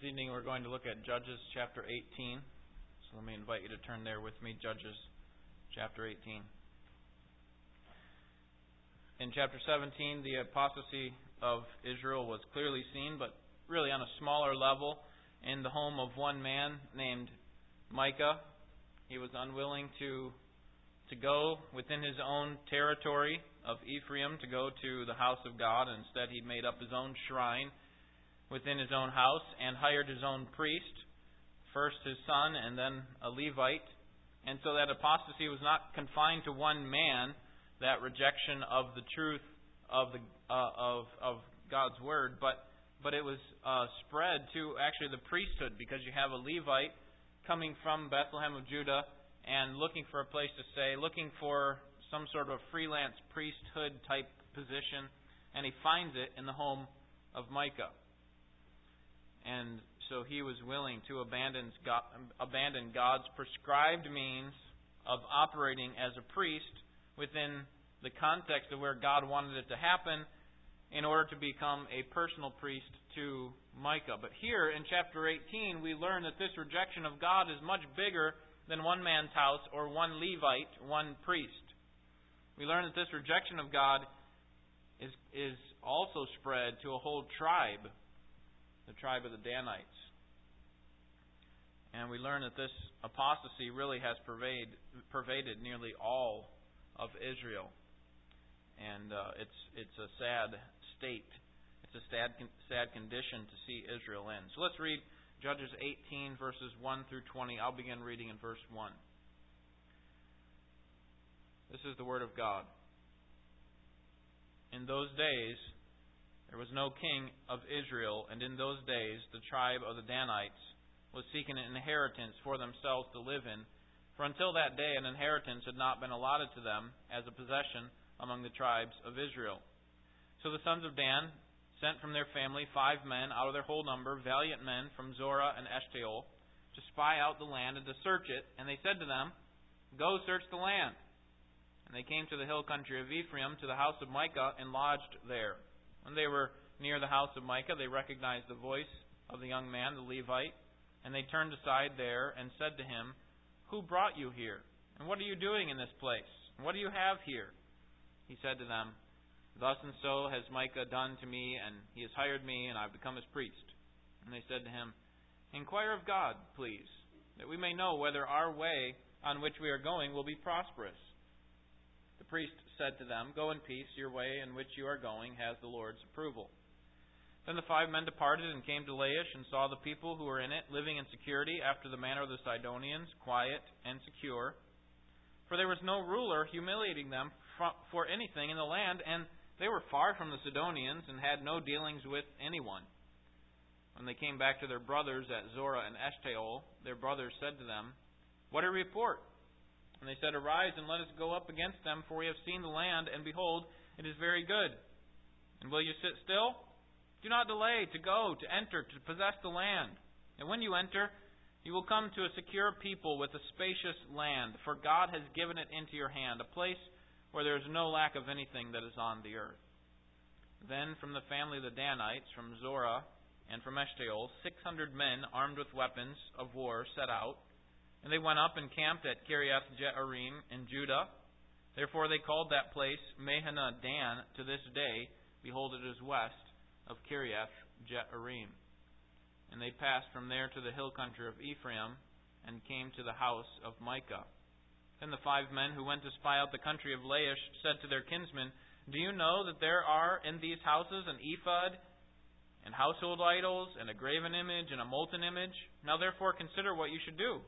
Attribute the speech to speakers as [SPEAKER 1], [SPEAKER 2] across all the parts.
[SPEAKER 1] This evening we're going to look at Judges chapter 18. So let me invite you to turn there with me, Judges chapter 18. In chapter 17, the apostasy of Israel was clearly seen, but really on a smaller level in the home of one man named Micah. He was unwilling to to go within his own territory of Ephraim to go to the house of God. Instead, he made up his own shrine within his own house and hired his own priest, first his son and then a Levite. And so that apostasy was not confined to one man, that rejection of the truth of the uh, of of God's word, but but it was uh, spread to actually the priesthood because you have a Levite coming from Bethlehem of Judah and looking for a place to stay, looking for some sort of freelance priesthood type position, and he finds it in the home of Micah. And so he was willing to abandon, God, abandon God's prescribed means of operating as a priest within the context of where God wanted it to happen in order to become a personal priest to Micah. But here in chapter 18, we learn that this rejection of God is much bigger than one man's house or one Levite, one priest. We learn that this rejection of God is, is also spread to a whole tribe the tribe of the Danites. And we learn that this apostasy really has pervade, pervaded nearly all of Israel. And uh, it's, it's a sad state. It's a sad, sad condition to see Israel in. So let's read Judges 18, verses 1 through 20. I'll begin reading in verse 1. This is the Word of God. In those days, there was no king of Israel, and in those days the tribe of the Danites was seeking an inheritance for themselves to live in, for until that day an inheritance had not been allotted to them as a possession among the tribes of Israel. So the sons of Dan sent from their family five men out of their whole number, valiant men from Zorah and Eshtaol, to spy out the land and to search it. And they said to them, Go search the land. And they came to the hill country of Ephraim, to the house of Micah, and lodged there. When they were near the house of Micah, they recognized the voice of the young man, the Levite, and they turned aside there and said to him, Who brought you here? And what are you doing in this place? And what do you have here? He said to them, Thus and so has Micah done to me, and he has hired me, and I have become his priest. And they said to him, Inquire of God, please, that we may know whether our way on which we are going will be prosperous. The priest said to them, Go in peace, your way in which you are going has the Lord's approval. Then the five men departed and came to Laish and saw the people who were in it living in security after the manner of the Sidonians, quiet and secure. For there was no ruler humiliating them for anything in the land, and they were far from the Sidonians and had no dealings with anyone. When they came back to their brothers at Zorah and Eshtaol, their brothers said to them, What a report! And they said, Arise and let us go up against them, for we have seen the land, and behold, it is very good. And will you sit still? Do not delay to go, to enter, to possess the land. And when you enter, you will come to a secure people with a spacious land, for God has given it into your hand, a place where there is no lack of anything that is on the earth. Then from the family of the Danites, from Zorah and from Eshtaol, six hundred men armed with weapons of war set out and they went up and camped at Kiriath Jearim in Judah. Therefore they called that place Mahaneh Dan to this day. Behold, it is west of Kiriath Jearim. And they passed from there to the hill country of Ephraim, and came to the house of Micah. Then the five men who went to spy out the country of Laish said to their kinsmen, Do you know that there are in these houses an ephod, and household idols, and a graven image, and a molten image? Now therefore consider what you should do.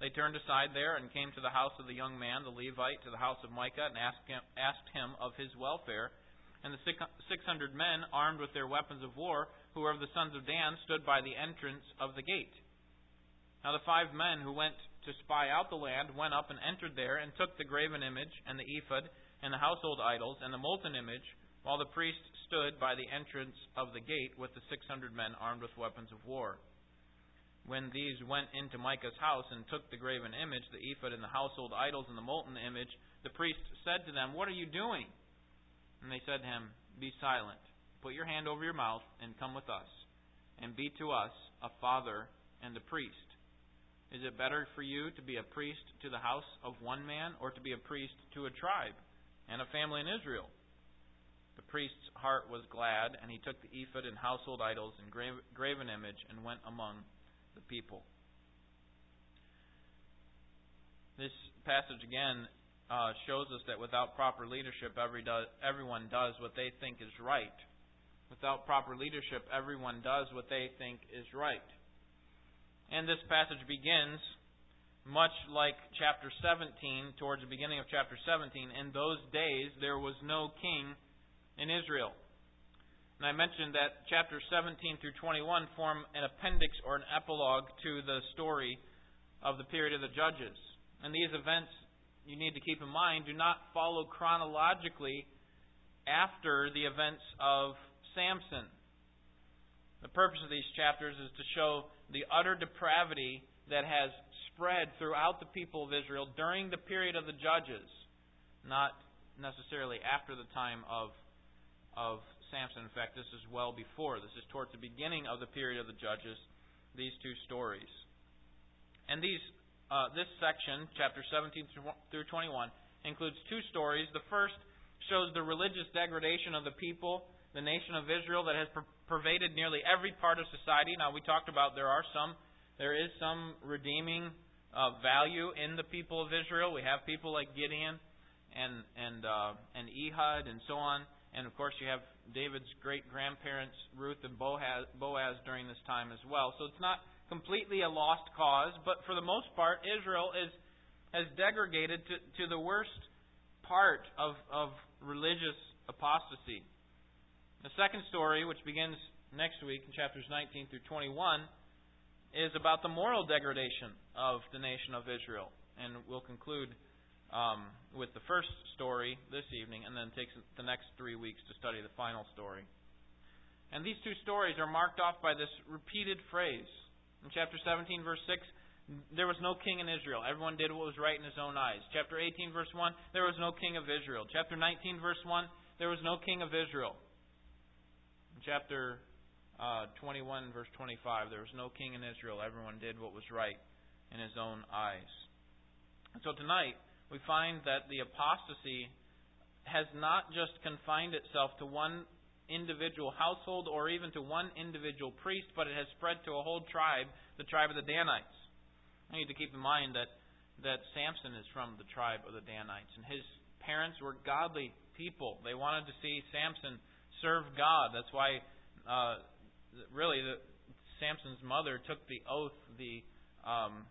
[SPEAKER 1] They turned aside there and came to the house of the young man, the Levite, to the house of Micah, and asked him, of his welfare. And the six hundred men, armed with their weapons of war, who were of the sons of Dan, stood by the entrance of the gate. Now the five men who went to spy out the land went up and entered there, and took the graven image, and the ephod, and the household idols, and the molten image, while the priest stood by the entrance of the gate with the six hundred men armed with weapons of war. When these went into Micah's house and took the graven image, the ephod and the household idols and the molten image, the priest said to them, What are you doing? And they said to him, Be silent. Put your hand over your mouth and come with us. and be to us a father and a priest. Is it better for you to be a priest to the house of one man or to be a priest to a tribe and a family in Israel? The priest's heart was glad, and he took the ephod and household idols and graven image and went among the people. This passage again uh, shows us that without proper leadership, every everyone does what they think is right. Without proper leadership, everyone does what they think is right. And this passage begins much like chapter 17, towards the beginning of chapter 17. In those days, there was no king in Israel. And I mentioned that chapters 17 through 21 form an appendix or an epilogue to the story of the period of the Judges. And these events, you need to keep in mind, do not follow chronologically after the events of Samson. The purpose of these chapters is to show the utter depravity that has spread throughout the people of Israel during the period of the Judges, not necessarily after the time of of Samson. In fact, this is well before. This is towards the beginning of the period of the Judges, these two stories. And these, uh, this section, chapter 17 through 21, includes two stories. The first shows the religious degradation of the people, the nation of Israel, that has per- pervaded nearly every part of society. Now, we talked about there are some, there is some redeeming uh, value in the people of Israel. We have people like Gideon and and uh, and Ehud and so on. And of course, you have David's great grandparents, Ruth and Boaz, Boaz, during this time as well. So it's not completely a lost cause, but for the most part, Israel is has degraded to, to the worst part of, of religious apostasy. The second story, which begins next week in chapters 19 through 21, is about the moral degradation of the nation of Israel. And we'll conclude um, with the first story this evening, and then takes the next three weeks to study the final story. And these two stories are marked off by this repeated phrase. In chapter 17, verse 6, there was no king in Israel. Everyone did what was right in his own eyes. Chapter 18, verse 1, there was no king of Israel. Chapter 19, verse 1, there was no king of Israel. In chapter uh, 21, verse 25, there was no king in Israel. Everyone did what was right in his own eyes. And so tonight, we find that the apostasy has not just confined itself to one individual household or even to one individual priest, but it has spread to a whole tribe, the tribe of the Danites. I need to keep in mind that, that Samson is from the tribe of the Danites, and his parents were godly people. They wanted to see Samson serve God. That's why, uh, really, the, Samson's mother took the oath, the um,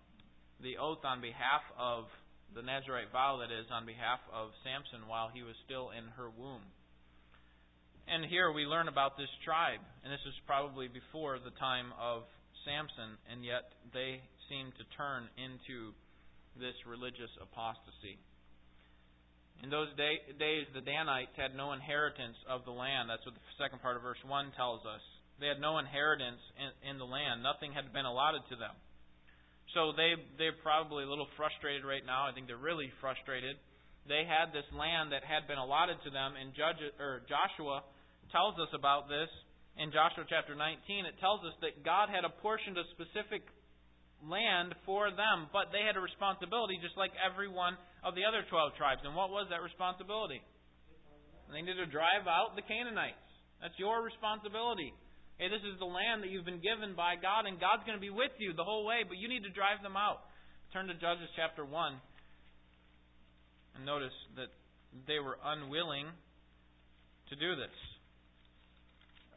[SPEAKER 1] the oath on behalf of the Nazarite vow, that is, on behalf of Samson while he was still in her womb. And here we learn about this tribe, and this is probably before the time of Samson, and yet they seem to turn into this religious apostasy. In those day, days, the Danites had no inheritance of the land. That's what the second part of verse 1 tells us. They had no inheritance in, in the land, nothing had been allotted to them. So they they're probably a little frustrated right now. I think they're really frustrated. They had this land that had been allotted to them, and Judge or Joshua tells us about this in Joshua chapter 19. It tells us that God had apportioned a specific land for them, but they had a responsibility just like every one of the other 12 tribes. And what was that responsibility? They needed to drive out the Canaanites. That's your responsibility. Hey, this is the land that you've been given by God, and God's going to be with you the whole way, but you need to drive them out. Turn to Judges chapter 1 and notice that they were unwilling to do this.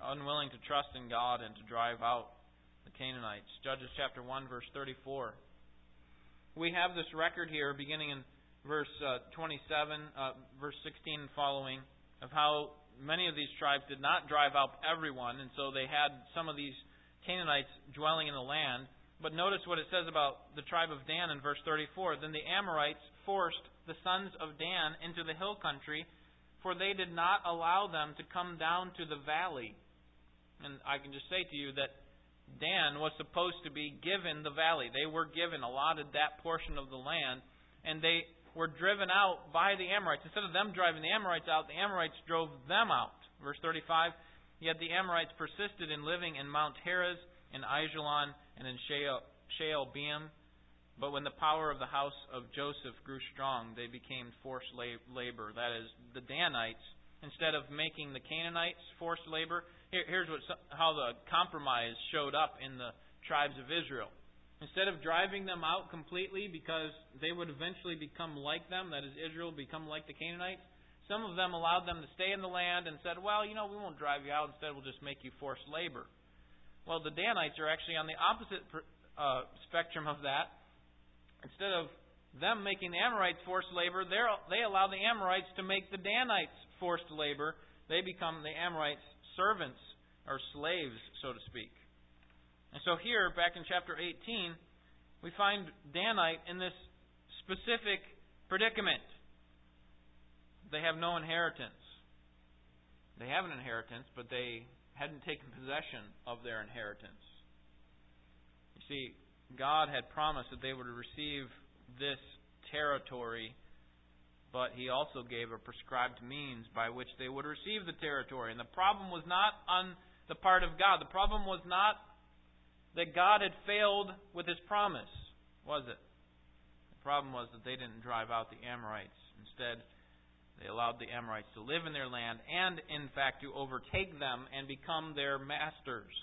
[SPEAKER 1] Unwilling to trust in God and to drive out the Canaanites. Judges chapter 1, verse 34. We have this record here beginning in verse uh, 27, uh, verse 16 and following, of how many of these tribes did not drive out everyone, and so they had some of these Canaanites dwelling in the land. But notice what it says about the tribe of Dan in verse 34. Then the Amorites forced the sons of Dan into the hill country, for they did not allow them to come down to the valley. And I can just say to you that Dan was supposed to be given the valley. They were given, allotted that portion of the land, and they were driven out by the Amorites. Instead of them driving the Amorites out, the Amorites drove them out. Verse 35 Yet the Amorites persisted in living in Mount Heres, in Aijalon, and in Shaalbim. But when the power of the house of Joseph grew strong, they became forced labor. That is, the Danites, instead of making the Canaanites forced labor, here's what, how the compromise showed up in the tribes of Israel. Instead of driving them out completely because they would eventually become like them, that is, Israel become like the Canaanites, some of them allowed them to stay in the land and said, well, you know, we won't drive you out. Instead, we'll just make you forced labor. Well, the Danites are actually on the opposite uh, spectrum of that. Instead of them making the Amorites forced labor, they allow the Amorites to make the Danites forced labor. They become the Amorites' servants or slaves, so to speak. And so here, back in chapter 18, we find Danite in this specific predicament. They have no inheritance. They have an inheritance, but they hadn't taken possession of their inheritance. You see, God had promised that they would receive this territory, but He also gave a prescribed means by which they would receive the territory. And the problem was not on the part of God. The problem was not that God had failed with His promise, was it? The problem was that they didn't drive out the Amorites. Instead, they allowed the Amorites to live in their land and, in fact, to overtake them and become their masters.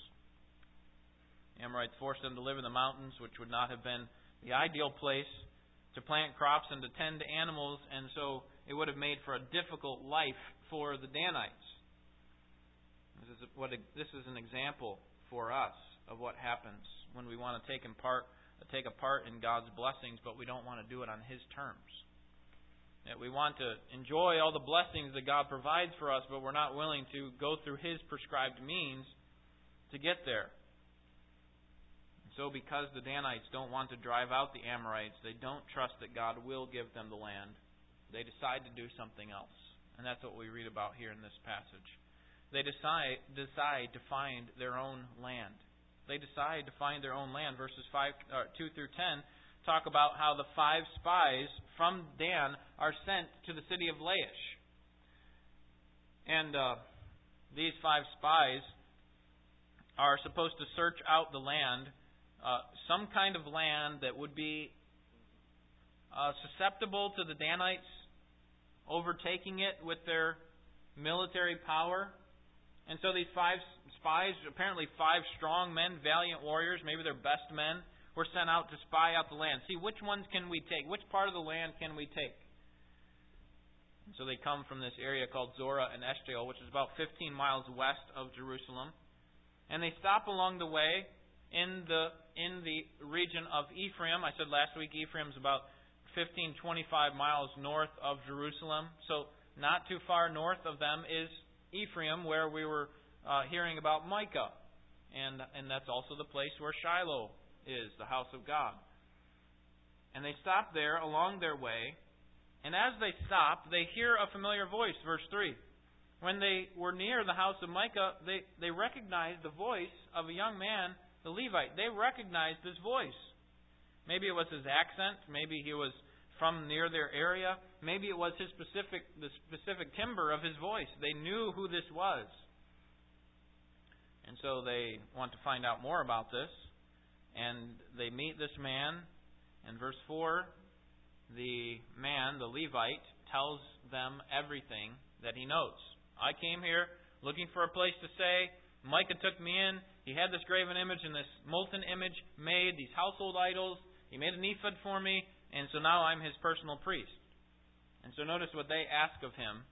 [SPEAKER 1] The Amorites forced them to live in the mountains, which would not have been the ideal place to plant crops and to tend to animals, and so it would have made for a difficult life for the Danites. This is, what this is an example for us of what happens when we want to take, in part, take a part in God's blessings, but we don't want to do it on His terms. That we want to enjoy all the blessings that God provides for us, but we're not willing to go through His prescribed means to get there. So, because the Danites don't want to drive out the Amorites, they don't trust that God will give them the land. They decide to do something else. And that's what we read about here in this passage. They decide, decide to find their own land. They decide to find their own land. Verses 5, uh, 2 through 10 talk about how the five spies from Dan are sent to the city of Laish. And uh, these five spies are supposed to search out the land, uh, some kind of land that would be uh, susceptible to the Danites overtaking it with their military power. And so these five spies, apparently five strong men, valiant warriors, maybe their best men, were sent out to spy out the land. See, which ones can we take? Which part of the land can we take? And so they come from this area called Zorah and Eshtaol, which is about 15 miles west of Jerusalem. And they stop along the way in the in the region of Ephraim. I said last week Ephraim's about 15 25 miles north of Jerusalem. So not too far north of them is Ephraim where we were uh, hearing about Micah. And and that's also the place where Shiloh is, the house of God. And they stop there along their way, and as they stop, they hear a familiar voice, verse 3. When they were near the house of Micah, they, they recognized the voice of a young man, the Levite. They recognized his voice. Maybe it was his accent, maybe he was from near their area, maybe it was his specific the specific timbre of his voice. They knew who this was. And so they want to find out more about this and they meet this man. In verse 4, the man, the Levite, tells them everything that he knows. I came here looking for a place to stay. Micah took me in. He had this graven image and this molten image made, these household idols. He made an ephod for me, and so now I'm his personal priest. And so notice what they ask of him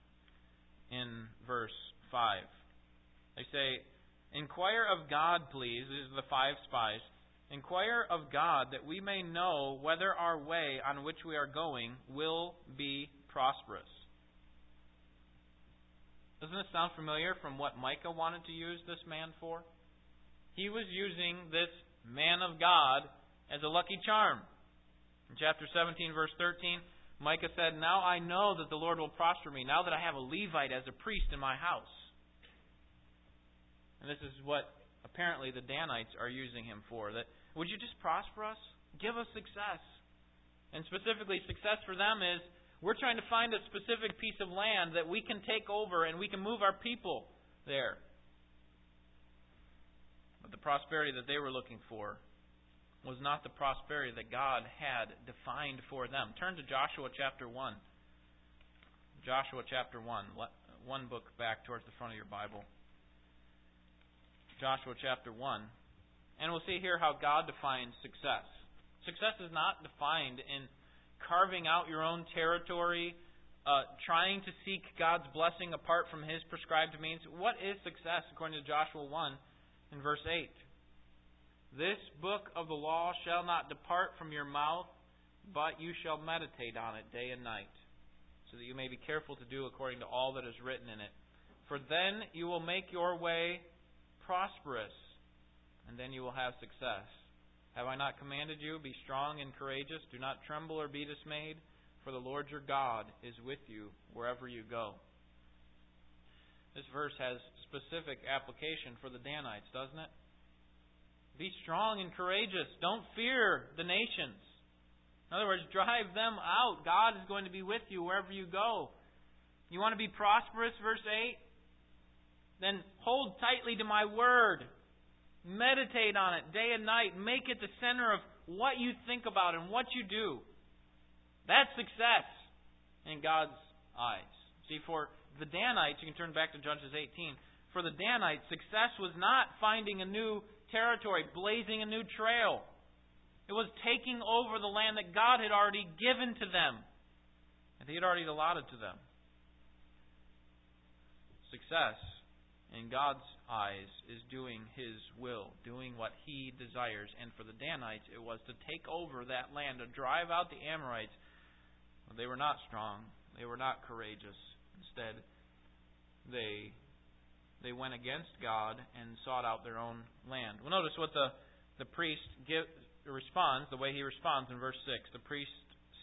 [SPEAKER 1] in verse 5. They say, Inquire of God, please. These are the five spies. Inquire of God that we may know whether our way on which we are going will be prosperous. Doesn't this sound familiar from what Micah wanted to use this man for? He was using this man of God as a lucky charm. In chapter 17, verse 13, Micah said, Now I know that the Lord will prosper me, now that I have a Levite as a priest in my house. And this is what apparently the Danites are using him for. That would you just prosper us? Give us success. And specifically, success for them is we're trying to find a specific piece of land that we can take over and we can move our people there. But the prosperity that they were looking for was not the prosperity that God had defined for them. Turn to Joshua chapter 1. Joshua chapter 1. One book back towards the front of your Bible. Joshua chapter 1. And we'll see here how God defines success. Success is not defined in carving out your own territory, uh, trying to seek God's blessing apart from His prescribed means. What is success according to Joshua 1 in verse 8? This book of the law shall not depart from your mouth, but you shall meditate on it day and night, so that you may be careful to do according to all that is written in it. For then you will make your way prosperous, and then you will have success. Have I not commanded you? Be strong and courageous. Do not tremble or be dismayed, for the Lord your God is with you wherever you go. This verse has specific application for the Danites, doesn't it? Be strong and courageous. Don't fear the nations. In other words, drive them out. God is going to be with you wherever you go. You want to be prosperous, verse 8? Then hold tightly to my word. Meditate on it day and night. Make it the center of what you think about and what you do. That's success in God's eyes. See, for the Danites, you can turn back to Judges 18. For the Danites, success was not finding a new territory, blazing a new trail. It was taking over the land that God had already given to them, and He had already allotted to them. Success in God's eyes is doing His will, doing what He desires. And for the Danites, it was to take over that land, to drive out the Amorites. They were not strong, they were not courageous. Instead, they they went against God and sought out their own land. Well, notice what the, the priest give, responds, the way he responds in verse 6. The priest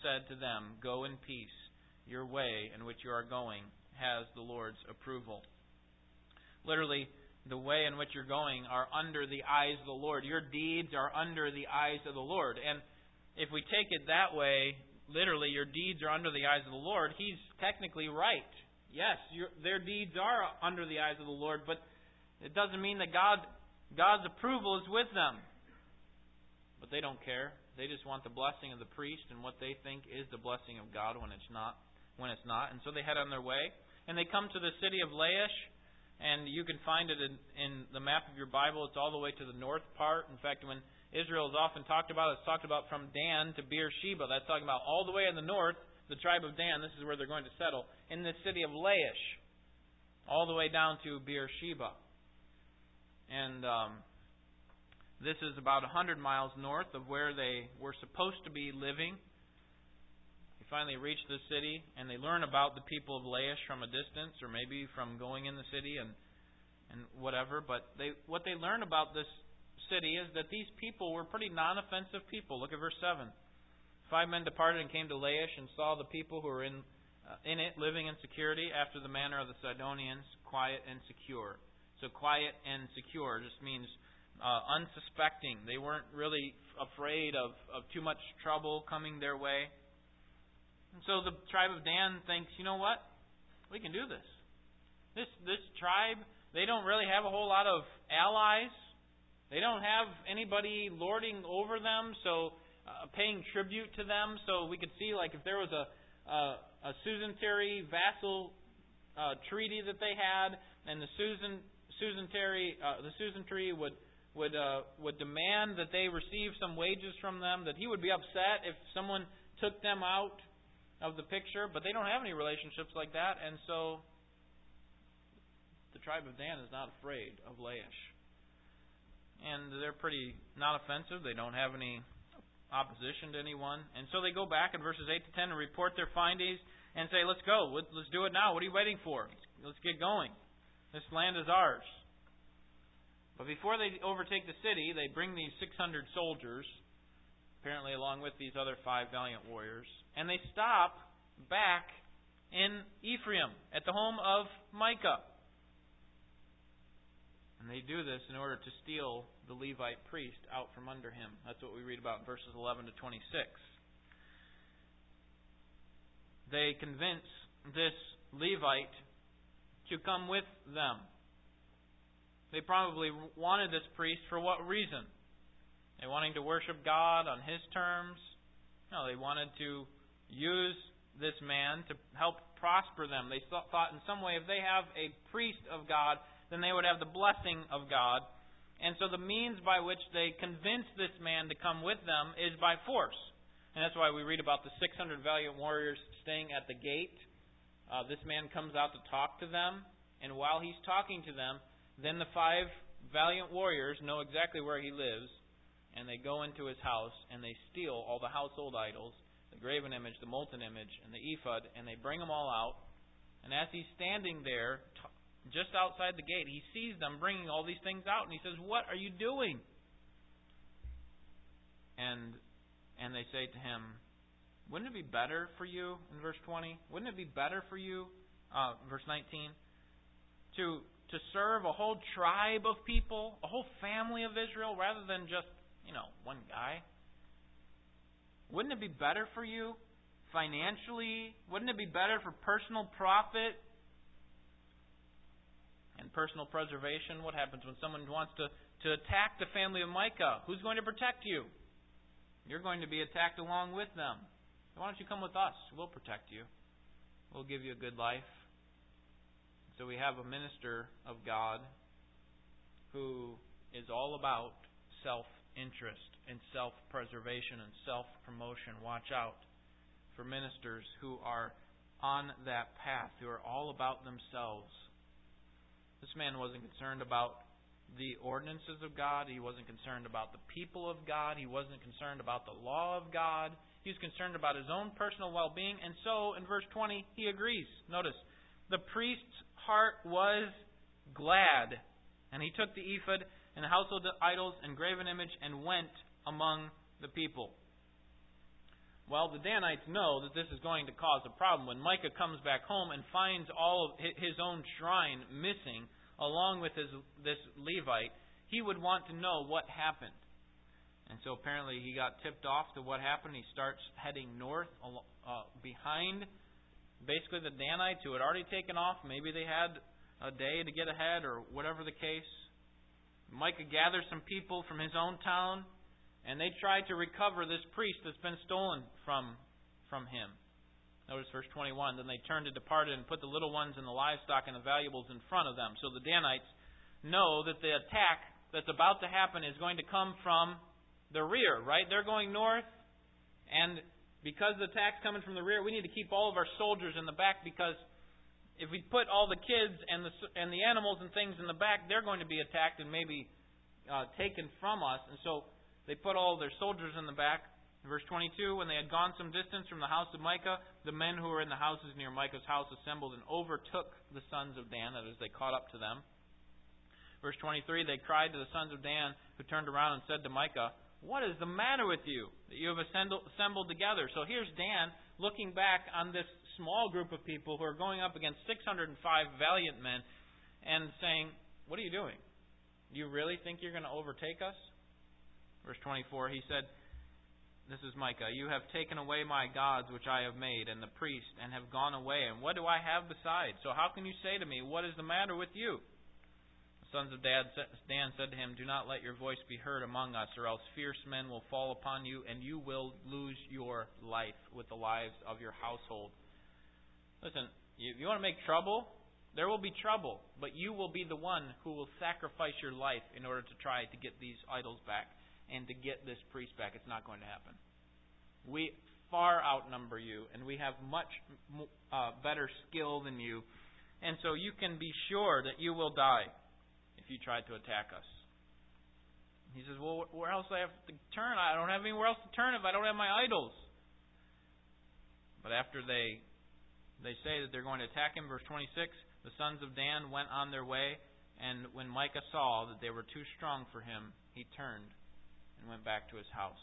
[SPEAKER 1] said to them, Go in peace. Your way in which you are going has the Lord's approval. Literally, the way in which you're going are under the eyes of the Lord. Your deeds are under the eyes of the Lord. And if we take it that way, literally, your deeds are under the eyes of the Lord, he's technically right. Yes, their deeds are under the eyes of the Lord, but it doesn't mean that God, God's approval is with them. But they don't care. They just want the blessing of the priest and what they think is the blessing of God when it's not. When it's not, and so they head on their way, and they come to the city of Laish, and you can find it in, in the map of your Bible. It's all the way to the north part. In fact, when Israel is often talked about, it's talked about from Dan to Beersheba. That's talking about all the way in the north the tribe of Dan, this is where they're going to settle, in the city of Laish, all the way down to Beersheba. And um, this is about a 100 miles north of where they were supposed to be living. They finally reach the city, and they learn about the people of Laish from a distance, or maybe from going in the city and and whatever. But they what they learn about this city is that these people were pretty non-offensive people. Look at verse seven. Five men departed and came to Laish and saw the people who were in, uh, in it living in security after the manner of the Sidonians, quiet and secure. So quiet and secure just means uh, unsuspecting. They weren't really afraid of, of too much trouble coming their way. And so the tribe of Dan thinks, you know what? We can do this. This this tribe, they don't really have a whole lot of allies. They don't have anybody lording over them, so uh, paying tribute to them. So we could see, like, if there was a a, a vassal uh, treaty that they had, and the Susan suzerainty uh, the suzerainty would would uh, would demand that they receive some wages from them, that he would be upset if someone took them out of the picture. But they don't have any relationships like that, and so the tribe of Dan is not afraid of Laish. And they're pretty not offensive. They don't have any opposition to anyone. And so they go back in verses 8 to 10 and report their findings and say, let's go. Let's do it now. What are you waiting for? Let's get going. This land is ours. But before they overtake the city, they bring these 600 soldiers, apparently along with these other five valiant warriors, and they stop back in Ephraim at the home of Micah. Do this in order to steal the Levite priest out from under him. That's what we read about in verses 11 to 26. They convince this Levite to come with them. They probably wanted this priest for what reason? They wanting to worship God on his terms? No, they wanted to use this man to help prosper them. They thought in some way if they have a priest of God, then they would have the blessing of God. And so the means by which they convince this man to come with them is by force. And that's why we read about the 600 valiant warriors staying at the gate. Uh, this man comes out to talk to them, and while he's talking to them, then the five valiant warriors know exactly where he lives, and they go into his house and they steal all the household idols, the graven image, the molten image, and the ephod, and they bring them all out. And as he's standing there, just outside the gate, he sees them bringing all these things out, and he says, "What are you doing?" And and they say to him, "Wouldn't it be better for you?" In verse 20, wouldn't it be better for you, uh, verse 19, to to serve a whole tribe of people, a whole family of Israel, rather than just you know, one guy. Wouldn't it be better for you financially? Wouldn't it be better for personal profit and personal preservation? What happens when someone wants to, to attack the family of Micah? Who's going to protect you? You're going to be attacked along with them. Why don't you come with us? We'll protect you. We'll give you a good life. So we have a minister of God who is all about self interest in self preservation and self promotion. Watch out for ministers who are on that path, who are all about themselves. This man wasn't concerned about the ordinances of God. He wasn't concerned about the people of God. He wasn't concerned about the law of God. He was concerned about his own personal well being. And so, in verse 20, he agrees. Notice, the priest's heart was glad. And he took the ephod and the household idols and graven image and went among the people. Well, the Danites know that this is going to cause a problem. When Micah comes back home and finds all of his own shrine missing, along with his, this Levite, he would want to know what happened. And so apparently he got tipped off to what happened. He starts heading north uh, behind basically the Danites who had already taken off. Maybe they had a day to get ahead or whatever the case. Micah gathers some people from his own town, and they try to recover this priest that's been stolen from, from him. Notice verse 21. Then they turned and departed and put the little ones and the livestock and the valuables in front of them. So the Danites know that the attack that's about to happen is going to come from the rear, right? They're going north, and because the attack's coming from the rear, we need to keep all of our soldiers in the back because if we put all the kids and the and the animals and things in the back, they're going to be attacked and maybe uh, taken from us. And so they put all their soldiers in the back. Verse 22, when they had gone some distance from the house of Micah, the men who were in the houses near Micah's house assembled and overtook the sons of Dan, that is, they caught up to them. Verse 23, they cried to the sons of Dan, who turned around and said to Micah, What is the matter with you, that you have assembled together? So here's Dan looking back on this small group of people who are going up against 605 valiant men and saying, What are you doing? Do you really think you're going to overtake us? Verse 24, he said, This is Micah. You have taken away my gods which I have made, and the priest, and have gone away. And what do I have besides? So how can you say to me, What is the matter with you? The sons of Dan said to him, Do not let your voice be heard among us, or else fierce men will fall upon you, and you will lose your life with the lives of your household. Listen, if you want to make trouble, there will be trouble, but you will be the one who will sacrifice your life in order to try to get these idols back and to get this priest back. It's not going to happen. We far outnumber you, and we have much uh, better skill than you. And so you can be sure that you will die if you try to attack us. He says, Well, where else do I have to turn? I don't have anywhere else to turn if I don't have my idols. But after they they say that they're going to attack him. Verse 26 The sons of Dan went on their way, and when Micah saw that they were too strong for him, he turned and went back to his house.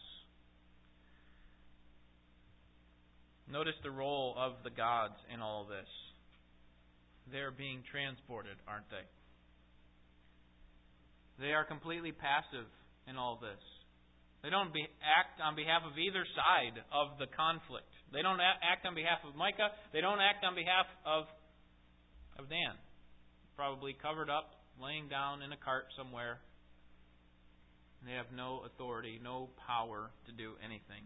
[SPEAKER 1] Notice the role of the gods in all this. They're being transported, aren't they? They are completely passive in all this. They don't be, act on behalf of either side of the conflict. They don't act on behalf of Micah. They don't act on behalf of, of Dan. Probably covered up laying down in a cart somewhere. They have no authority, no power to do anything.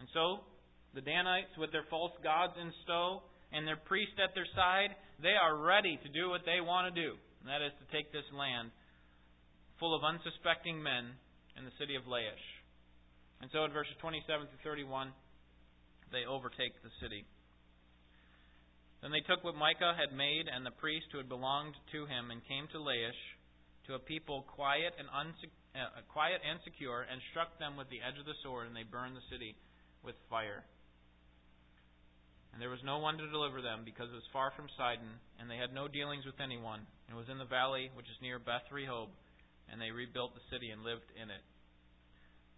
[SPEAKER 1] And so, the Danites, with their false gods in stow and their priest at their side, they are ready to do what they want to do. And that is to take this land full of unsuspecting men in the city of Laish. And so in verses 27 to 31, they overtake the city. Then they took what Micah had made and the priest who had belonged to him and came to Laish, to a people quiet and unsecure uh, quiet and secure, and struck them with the edge of the sword, and they burned the city with fire. And there was no one to deliver them, because it was far from Sidon, and they had no dealings with anyone. It was in the valley which is near Beth Rehob, and they rebuilt the city and lived in it.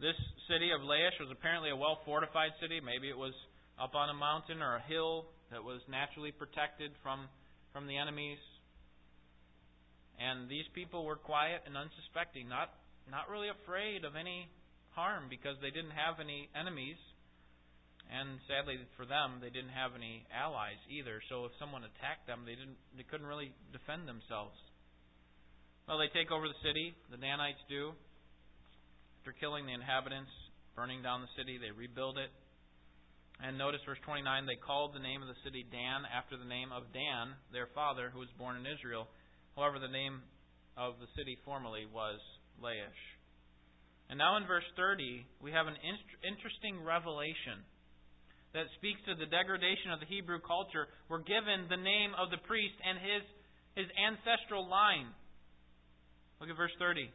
[SPEAKER 1] This city of Laish was apparently a well fortified city. Maybe it was up on a mountain or a hill that was naturally protected from, from the enemies. And these people were quiet and unsuspecting, not not really afraid of any harm because they didn't have any enemies. And sadly for them, they didn't have any allies either. So if someone attacked them, they didn't they couldn't really defend themselves. Well, they take over the city, the Danites do. After killing the inhabitants, burning down the city, they rebuild it. And notice verse 29, they called the name of the city Dan after the name of Dan, their father, who was born in Israel. However, the name of the city formerly was Laish. And now in verse 30, we have an interesting revelation that speaks to the degradation of the Hebrew culture. We're given the name of the priest and his, his ancestral line. Look at verse 30.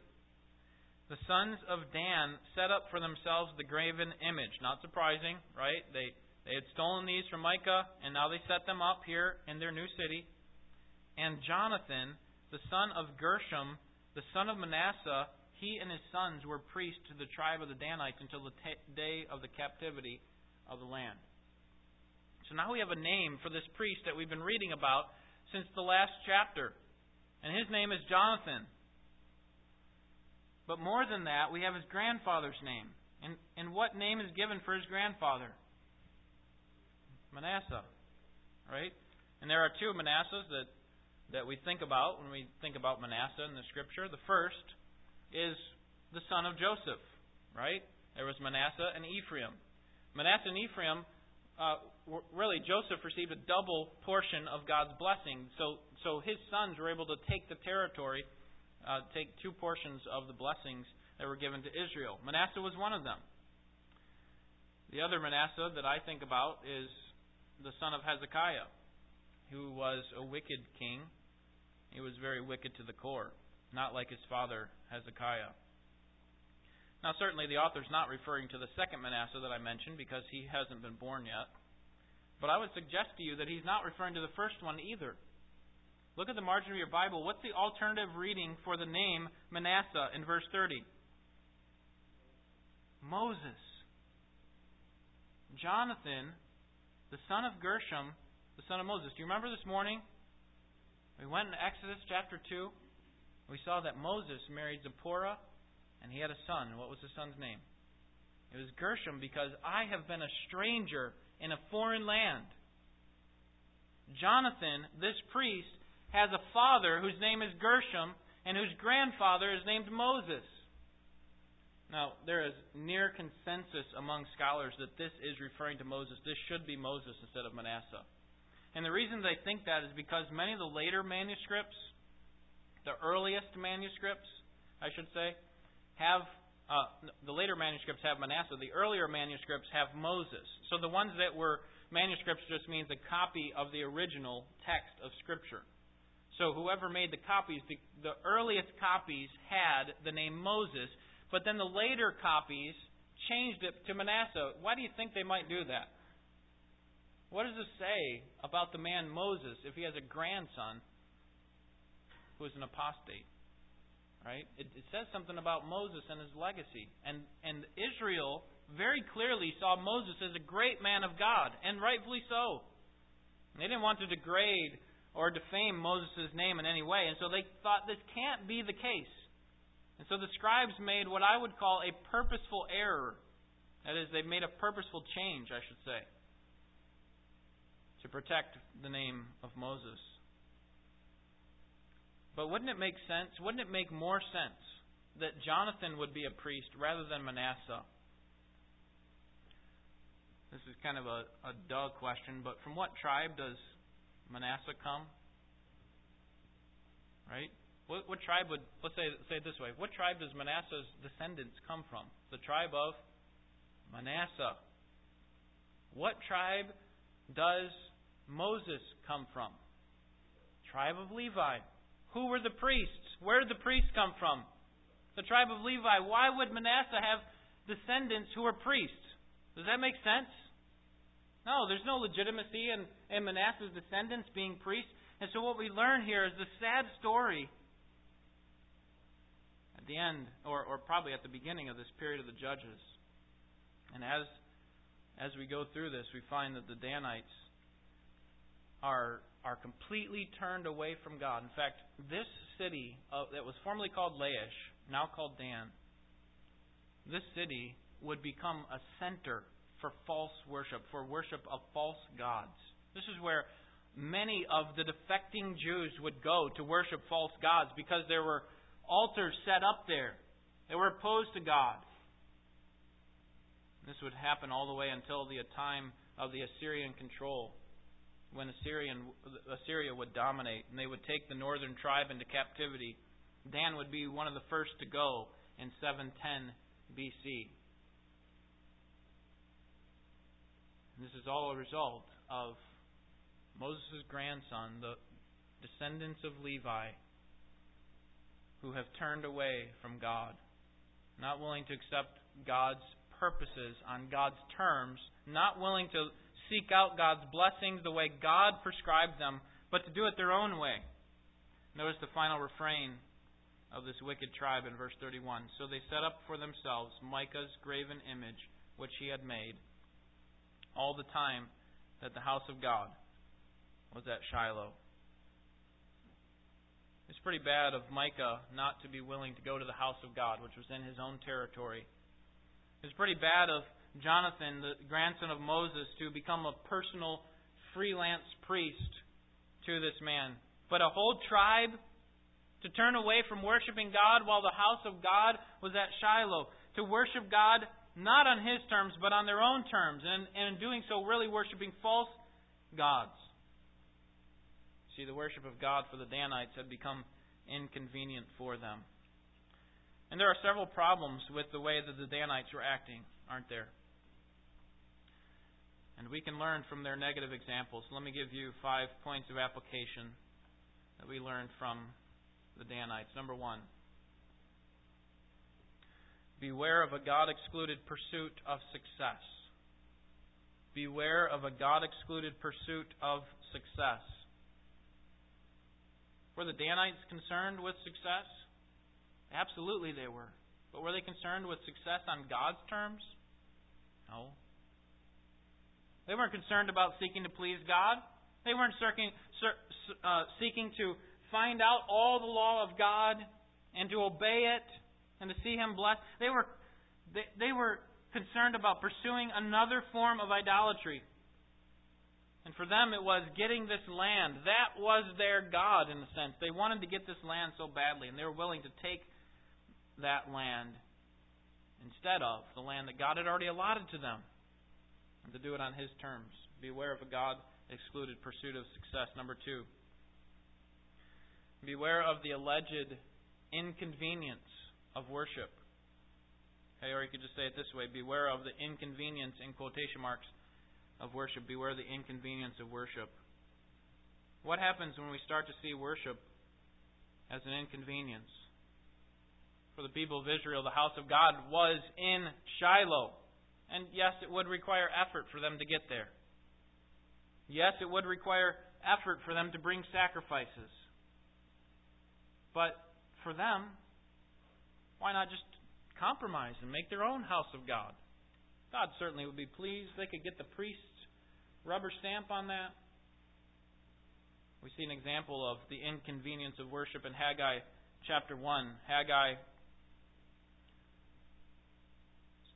[SPEAKER 1] The sons of Dan set up for themselves the graven image. Not surprising, right? They, they had stolen these from Micah, and now they set them up here in their new city. And Jonathan, the son of Gershom, the son of Manasseh, he and his sons were priests to the tribe of the Danites until the t- day of the captivity of the land. So now we have a name for this priest that we've been reading about since the last chapter. And his name is Jonathan. But more than that, we have his grandfather's name. And, and what name is given for his grandfather? Manasseh. Right? And there are two Manassehs that that we think about when we think about Manasseh in the scripture. The first is the son of Joseph, right? There was Manasseh and Ephraim. Manasseh and Ephraim, uh, really, Joseph received a double portion of God's blessing. So, so his sons were able to take the territory, uh, take two portions of the blessings that were given to Israel. Manasseh was one of them. The other Manasseh that I think about is the son of Hezekiah, who was a wicked king he was very wicked to the core, not like his father Hezekiah. Now, certainly the author's not referring to the second Manasseh that I mentioned because he hasn't been born yet. But I would suggest to you that he's not referring to the first one either. Look at the margin of your Bible. What's the alternative reading for the name Manasseh in verse 30? Moses. Jonathan, the son of Gershom, the son of Moses. Do you remember this morning we went in Exodus chapter 2. We saw that Moses married Zipporah, and he had a son. What was the son's name? It was Gershom because I have been a stranger in a foreign land. Jonathan, this priest, has a father whose name is Gershom and whose grandfather is named Moses. Now, there is near consensus among scholars that this is referring to Moses. This should be Moses instead of Manasseh. And the reason they think that is because many of the later manuscripts, the earliest manuscripts, I should say, have uh, the later manuscripts have Manasseh. The earlier manuscripts have Moses. So the ones that were manuscripts just means a copy of the original text of Scripture. So whoever made the copies, the, the earliest copies had the name Moses, but then the later copies changed it to Manasseh. Why do you think they might do that? What does this say about the man Moses if he has a grandson who is an apostate? Right? It, it says something about Moses and his legacy. And, and Israel very clearly saw Moses as a great man of God, and rightfully so. They didn't want to degrade or defame Moses' name in any way, and so they thought this can't be the case. And so the scribes made what I would call a purposeful error. That is, they made a purposeful change, I should say to protect the name of Moses. But wouldn't it make sense? Wouldn't it make more sense that Jonathan would be a priest rather than Manasseh? This is kind of a, a question, but from what tribe does Manasseh come? Right? What, what tribe would, let's say, say it this way, what tribe does Manasseh's descendants come from? The tribe of Manasseh. What tribe does Moses come from? Tribe of Levi. Who were the priests? Where did the priests come from? The tribe of Levi. Why would Manasseh have descendants who are priests? Does that make sense? No, there's no legitimacy in, in Manasseh's descendants being priests. And so what we learn here is the sad story at the end, or, or probably at the beginning of this period of the Judges. And as as we go through this, we find that the Danites are are completely turned away from God. In fact, this city uh, that was formerly called Laish, now called Dan, this city would become a center for false worship, for worship of false gods. This is where many of the defecting Jews would go to worship false gods because there were altars set up there. They were opposed to God. This would happen all the way until the time of the Assyrian control, when Assyrian, Assyria would dominate, and they would take the northern tribe into captivity. Dan would be one of the first to go in 710 BC. And this is all a result of Moses' grandson, the descendants of Levi, who have turned away from God, not willing to accept God's purposes on God's terms, not willing to seek out God's blessings the way God prescribed them, but to do it their own way. Notice the final refrain of this wicked tribe in verse 31. So they set up for themselves Micah's graven image, which he had made, all the time that the house of God was at Shiloh. It's pretty bad of Micah not to be willing to go to the house of God, which was in his own territory. It's pretty bad of Jonathan, the grandson of Moses, to become a personal freelance priest to this man. But a whole tribe to turn away from worshiping God while the house of God was at Shiloh. To worship God not on his terms, but on their own terms. And, and in doing so, really worshiping false gods. See, the worship of God for the Danites had become inconvenient for them. And there are several problems with the way that the Danites were acting, aren't there? And we can learn from their negative examples. Let me give you five points of application that we learned from the Danites. Number one, beware of a God excluded pursuit of success. Beware of a God excluded pursuit of success. Were the Danites concerned with success? Absolutely they were. But were they concerned with success on God's terms? No. They weren't concerned about seeking to please God. They weren't seeking, uh, seeking to find out all the law of God and to obey it and to see Him blessed. They were, they, they were concerned about pursuing another form of idolatry. And for them, it was getting this land. That was their God, in a sense. They wanted to get this land so badly, and they were willing to take that land instead of the land that God had already allotted to them to do it on His terms. Beware of a God excluded pursuit of success. Number two, beware of the alleged inconvenience of worship. Okay, or you could just say it this way beware of the inconvenience, in quotation marks, of worship. Beware the inconvenience of worship. What happens when we start to see worship as an inconvenience? for the people of Israel, the house of God was in Shiloh. And yes, it would require effort for them to get there. Yes, it would require effort for them to bring sacrifices. But for them, why not just compromise and make their own house of God? God certainly would be pleased. They could get the priest's rubber stamp on that. We see an example of the inconvenience of worship in Haggai chapter 1. Haggai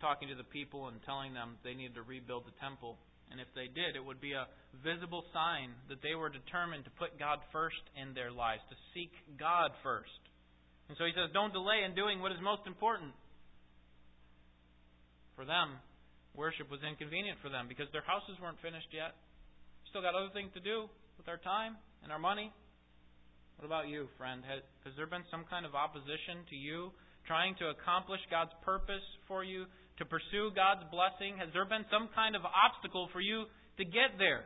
[SPEAKER 1] talking to the people and telling them they needed to rebuild the temple. And if they did, it would be a visible sign that they were determined to put God first in their lives, to seek God first. And so he says, don't delay in doing what is most important. For them, worship was inconvenient for them because their houses weren't finished yet. Still got other things to do with our time and our money. What about you, friend? Has there been some kind of opposition to you trying to accomplish God's purpose for you, to pursue God's blessing? Has there been some kind of obstacle for you to get there?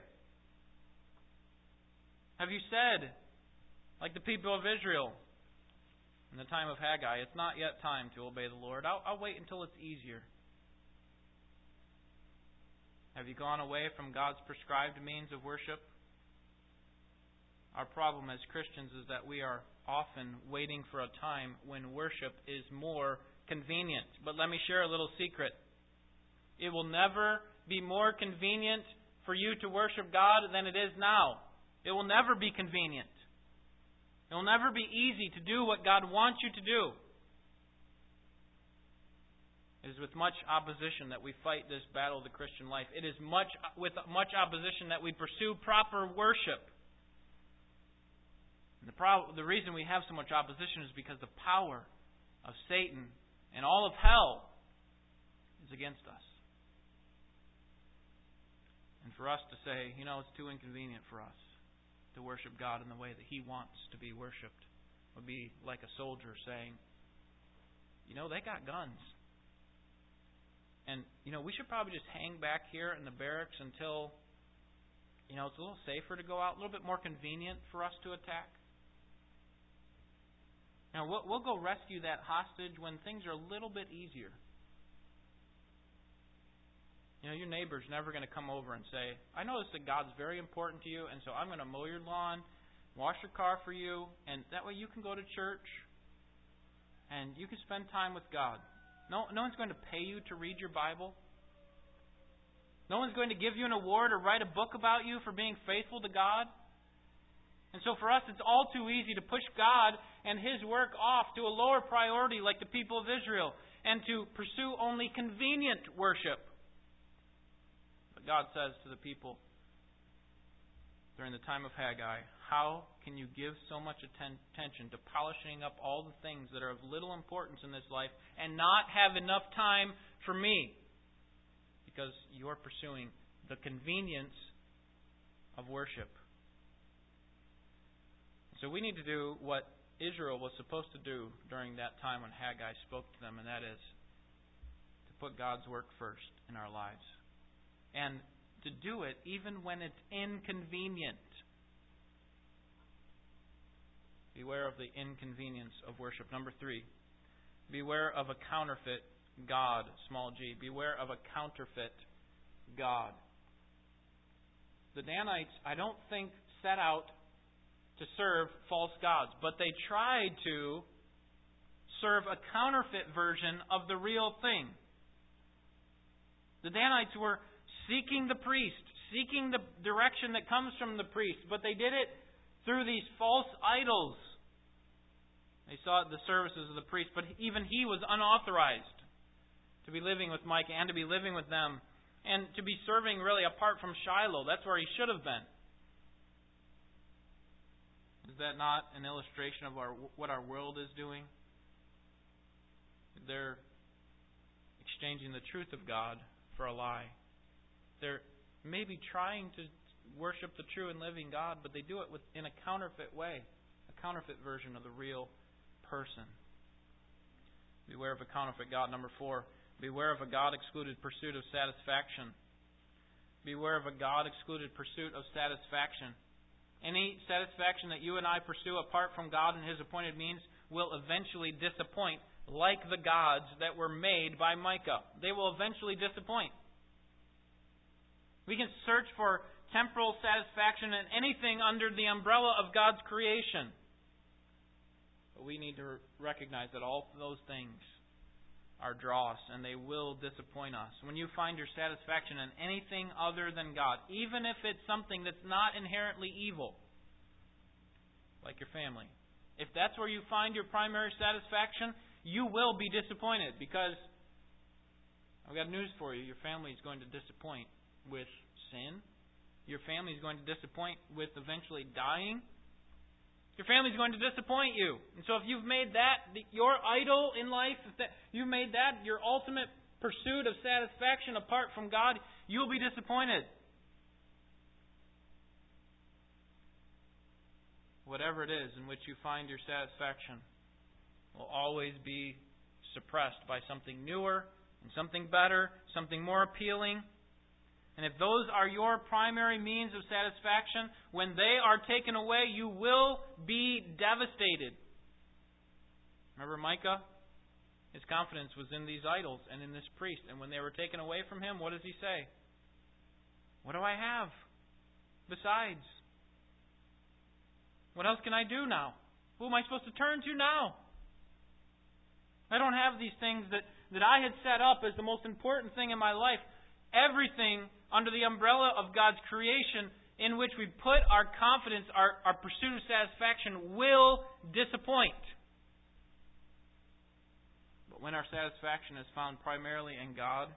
[SPEAKER 1] Have you said, like the people of Israel in the time of Haggai, it's not yet time to obey the Lord? I'll, I'll wait until it's easier. Have you gone away from God's prescribed means of worship? Our problem as Christians is that we are often waiting for a time when worship is more convenient. But let me share a little secret. It will never be more convenient for you to worship God than it is now. It will never be convenient. It will never be easy to do what God wants you to do. It is with much opposition that we fight this battle of the Christian life. It is much with much opposition that we pursue proper worship. And the, pro- the reason we have so much opposition is because the power of Satan and all of hell is against us. And for us to say, you know, it's too inconvenient for us to worship God in the way that He wants to be worshiped would be like a soldier saying, you know, they got guns. And, you know, we should probably just hang back here in the barracks until, you know, it's a little safer to go out, a little bit more convenient for us to attack. Now, we'll, we'll go rescue that hostage when things are a little bit easier. You know, your neighbor's never going to come over and say, I notice that God's very important to you, and so I'm going to mow your lawn, wash your car for you, and that way you can go to church and you can spend time with God. No, no one's going to pay you to read your Bible. No one's going to give you an award or write a book about you for being faithful to God. And so for us, it's all too easy to push God and His work off to a lower priority like the people of Israel and to pursue only convenient worship. But God says to the people during the time of Haggai, How can you give so much attention to polishing up all the things that are of little importance in this life and not have enough time for me? Because you're pursuing the convenience of worship. So we need to do what Israel was supposed to do during that time when Haggai spoke to them, and that is to put God's work first in our lives. And to do it even when it's inconvenient. Beware of the inconvenience of worship. Number three, beware of a counterfeit God, small g. Beware of a counterfeit God. The Danites, I don't think, set out to serve false gods, but they tried to serve a counterfeit version of the real thing. The Danites were seeking the priest, seeking the direction that comes from the priest, but they did it through these false idols. They sought the services of the priest, but even he was unauthorized to be living with Micah and to be living with them and to be serving really apart from Shiloh. That's where he should have been. Is that not an illustration of our, what our world is doing? They're exchanging the truth of God for a lie. They're maybe trying to worship the true and living God, but they do it with, in a counterfeit way, a counterfeit version of the real person. Beware of a counterfeit God. Number four, beware of a God excluded pursuit of satisfaction. Beware of a God excluded pursuit of satisfaction. Any satisfaction that you and I pursue apart from God and His appointed means will eventually disappoint, like the gods that were made by Micah. They will eventually disappoint. We can search for temporal satisfaction in anything under the umbrella of God's creation. But we need to recognize that all those things are dross and they will disappoint us. When you find your satisfaction in anything other than God, even if it's something that's not inherently evil, like your family, if that's where you find your primary satisfaction, you will be disappointed because I've got news for you. Your family is going to disappoint with sin. Your family is going to disappoint with eventually dying. Your family is going to disappoint you. And so if you've made that your idol in life, if that, you've made that your ultimate pursuit of satisfaction apart from God, you'll be disappointed. Whatever it is in which you find your satisfaction will always be suppressed by something newer and something better, something more appealing. And if those are your primary means of satisfaction, when they are taken away, you will be devastated. Remember Micah? His confidence was in these idols and in this priest. And when they were taken away from him, what does he say? What do I have besides? What else can I do now? Who am I supposed to turn to now? I don't have these things that, that I had set up as the most important thing in my life. Everything under the umbrella of God's creation in which we put our confidence, our, our pursuit of satisfaction, will disappoint. But when our satisfaction is found primarily in God,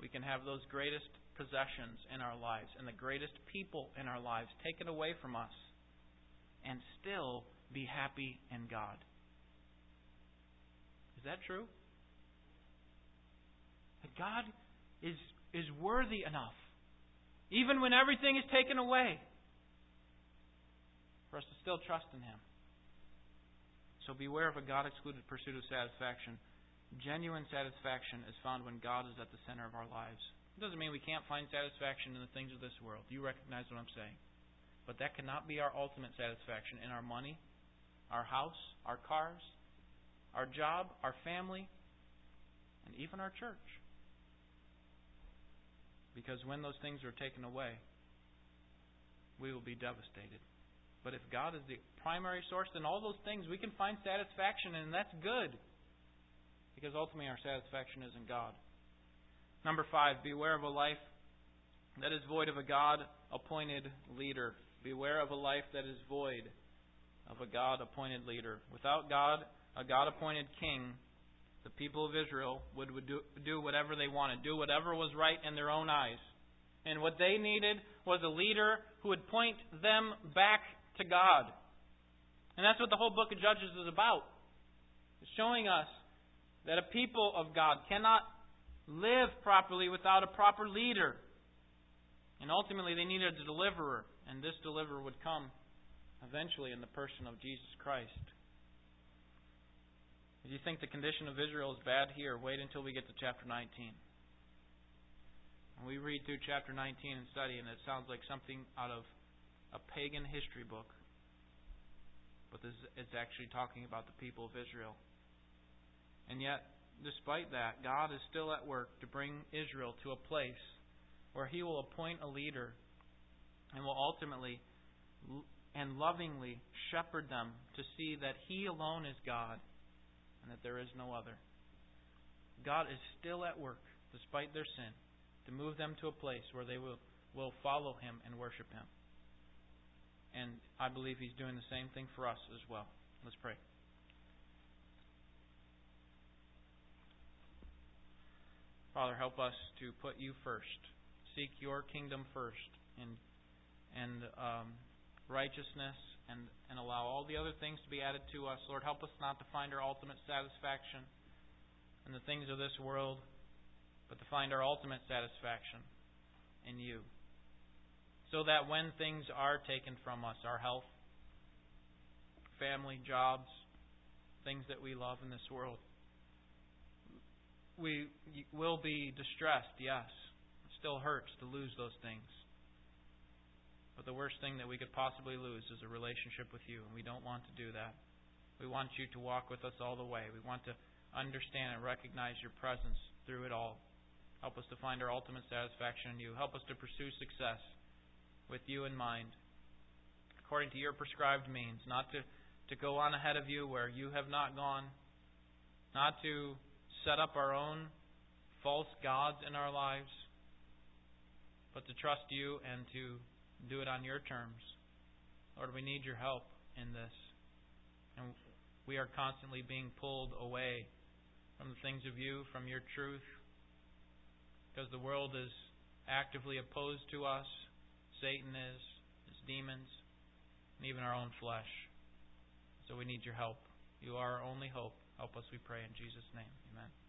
[SPEAKER 1] we can have those greatest possessions in our lives and the greatest people in our lives taken away from us and still be happy in God. Is that true? That God is is worthy enough, even when everything is taken away, for us to still trust in Him. So beware of a God excluded pursuit of satisfaction. Genuine satisfaction is found when God is at the center of our lives. It doesn't mean we can't find satisfaction in the things of this world. You recognize what I'm saying. But that cannot be our ultimate satisfaction in our money, our house, our cars, our job, our family, and even our church. Because when those things are taken away, we will be devastated. But if God is the primary source, then all those things we can find satisfaction in, and that's good. Because ultimately our satisfaction is in God. Number five, beware of a life that is void of a God appointed leader. Beware of a life that is void of a God appointed leader. Without God, a God appointed king, the people of Israel would, would do, do whatever they wanted, do whatever was right in their own eyes. And what they needed was a leader who would point them back to God. And that's what the whole book of Judges is about. It's showing us that a people of God cannot live properly without a proper leader. And ultimately, they needed a deliverer, and this deliverer would come eventually in the person of Jesus Christ. If you think the condition of Israel is bad here, wait until we get to chapter 19. And we read through chapter 19 and study, and it sounds like something out of a pagan history book. But this is actually talking about the people of Israel. And yet, despite that, God is still at work to bring Israel to a place where He will appoint a leader and will ultimately and lovingly shepherd them to see that He alone is God and that there is no other. God is still at work, despite their sin, to move them to a place where they will, will follow Him and worship Him. And I believe He's doing the same thing for us as well. Let's pray. Father, help us to put you first. Seek your kingdom first and and um, righteousness and, and allow all the other things to be added to us. Lord, help us not to find our ultimate satisfaction in the things of this world, but to find our ultimate satisfaction in you. So that when things are taken from us, our health, family, jobs, things that we love in this world, we will be distressed, yes. It still hurts to lose those things. But the worst thing that we could possibly lose is a relationship with you, and we don't want to do that. We want you to walk with us all the way. We want to understand and recognize your presence through it all. Help us to find our ultimate satisfaction in you. Help us to pursue success with you in mind, according to your prescribed means, not to, to go on ahead of you where you have not gone, not to set up our own false gods in our lives, but to trust you and to do it on your terms. Lord, we need your help in this. And we are constantly being pulled away from the things of you, from your truth, because the world is actively opposed to us. Satan is, his demons, and even our own flesh. So we need your help. You are our only hope. Help us, we pray, in Jesus' name. Amen.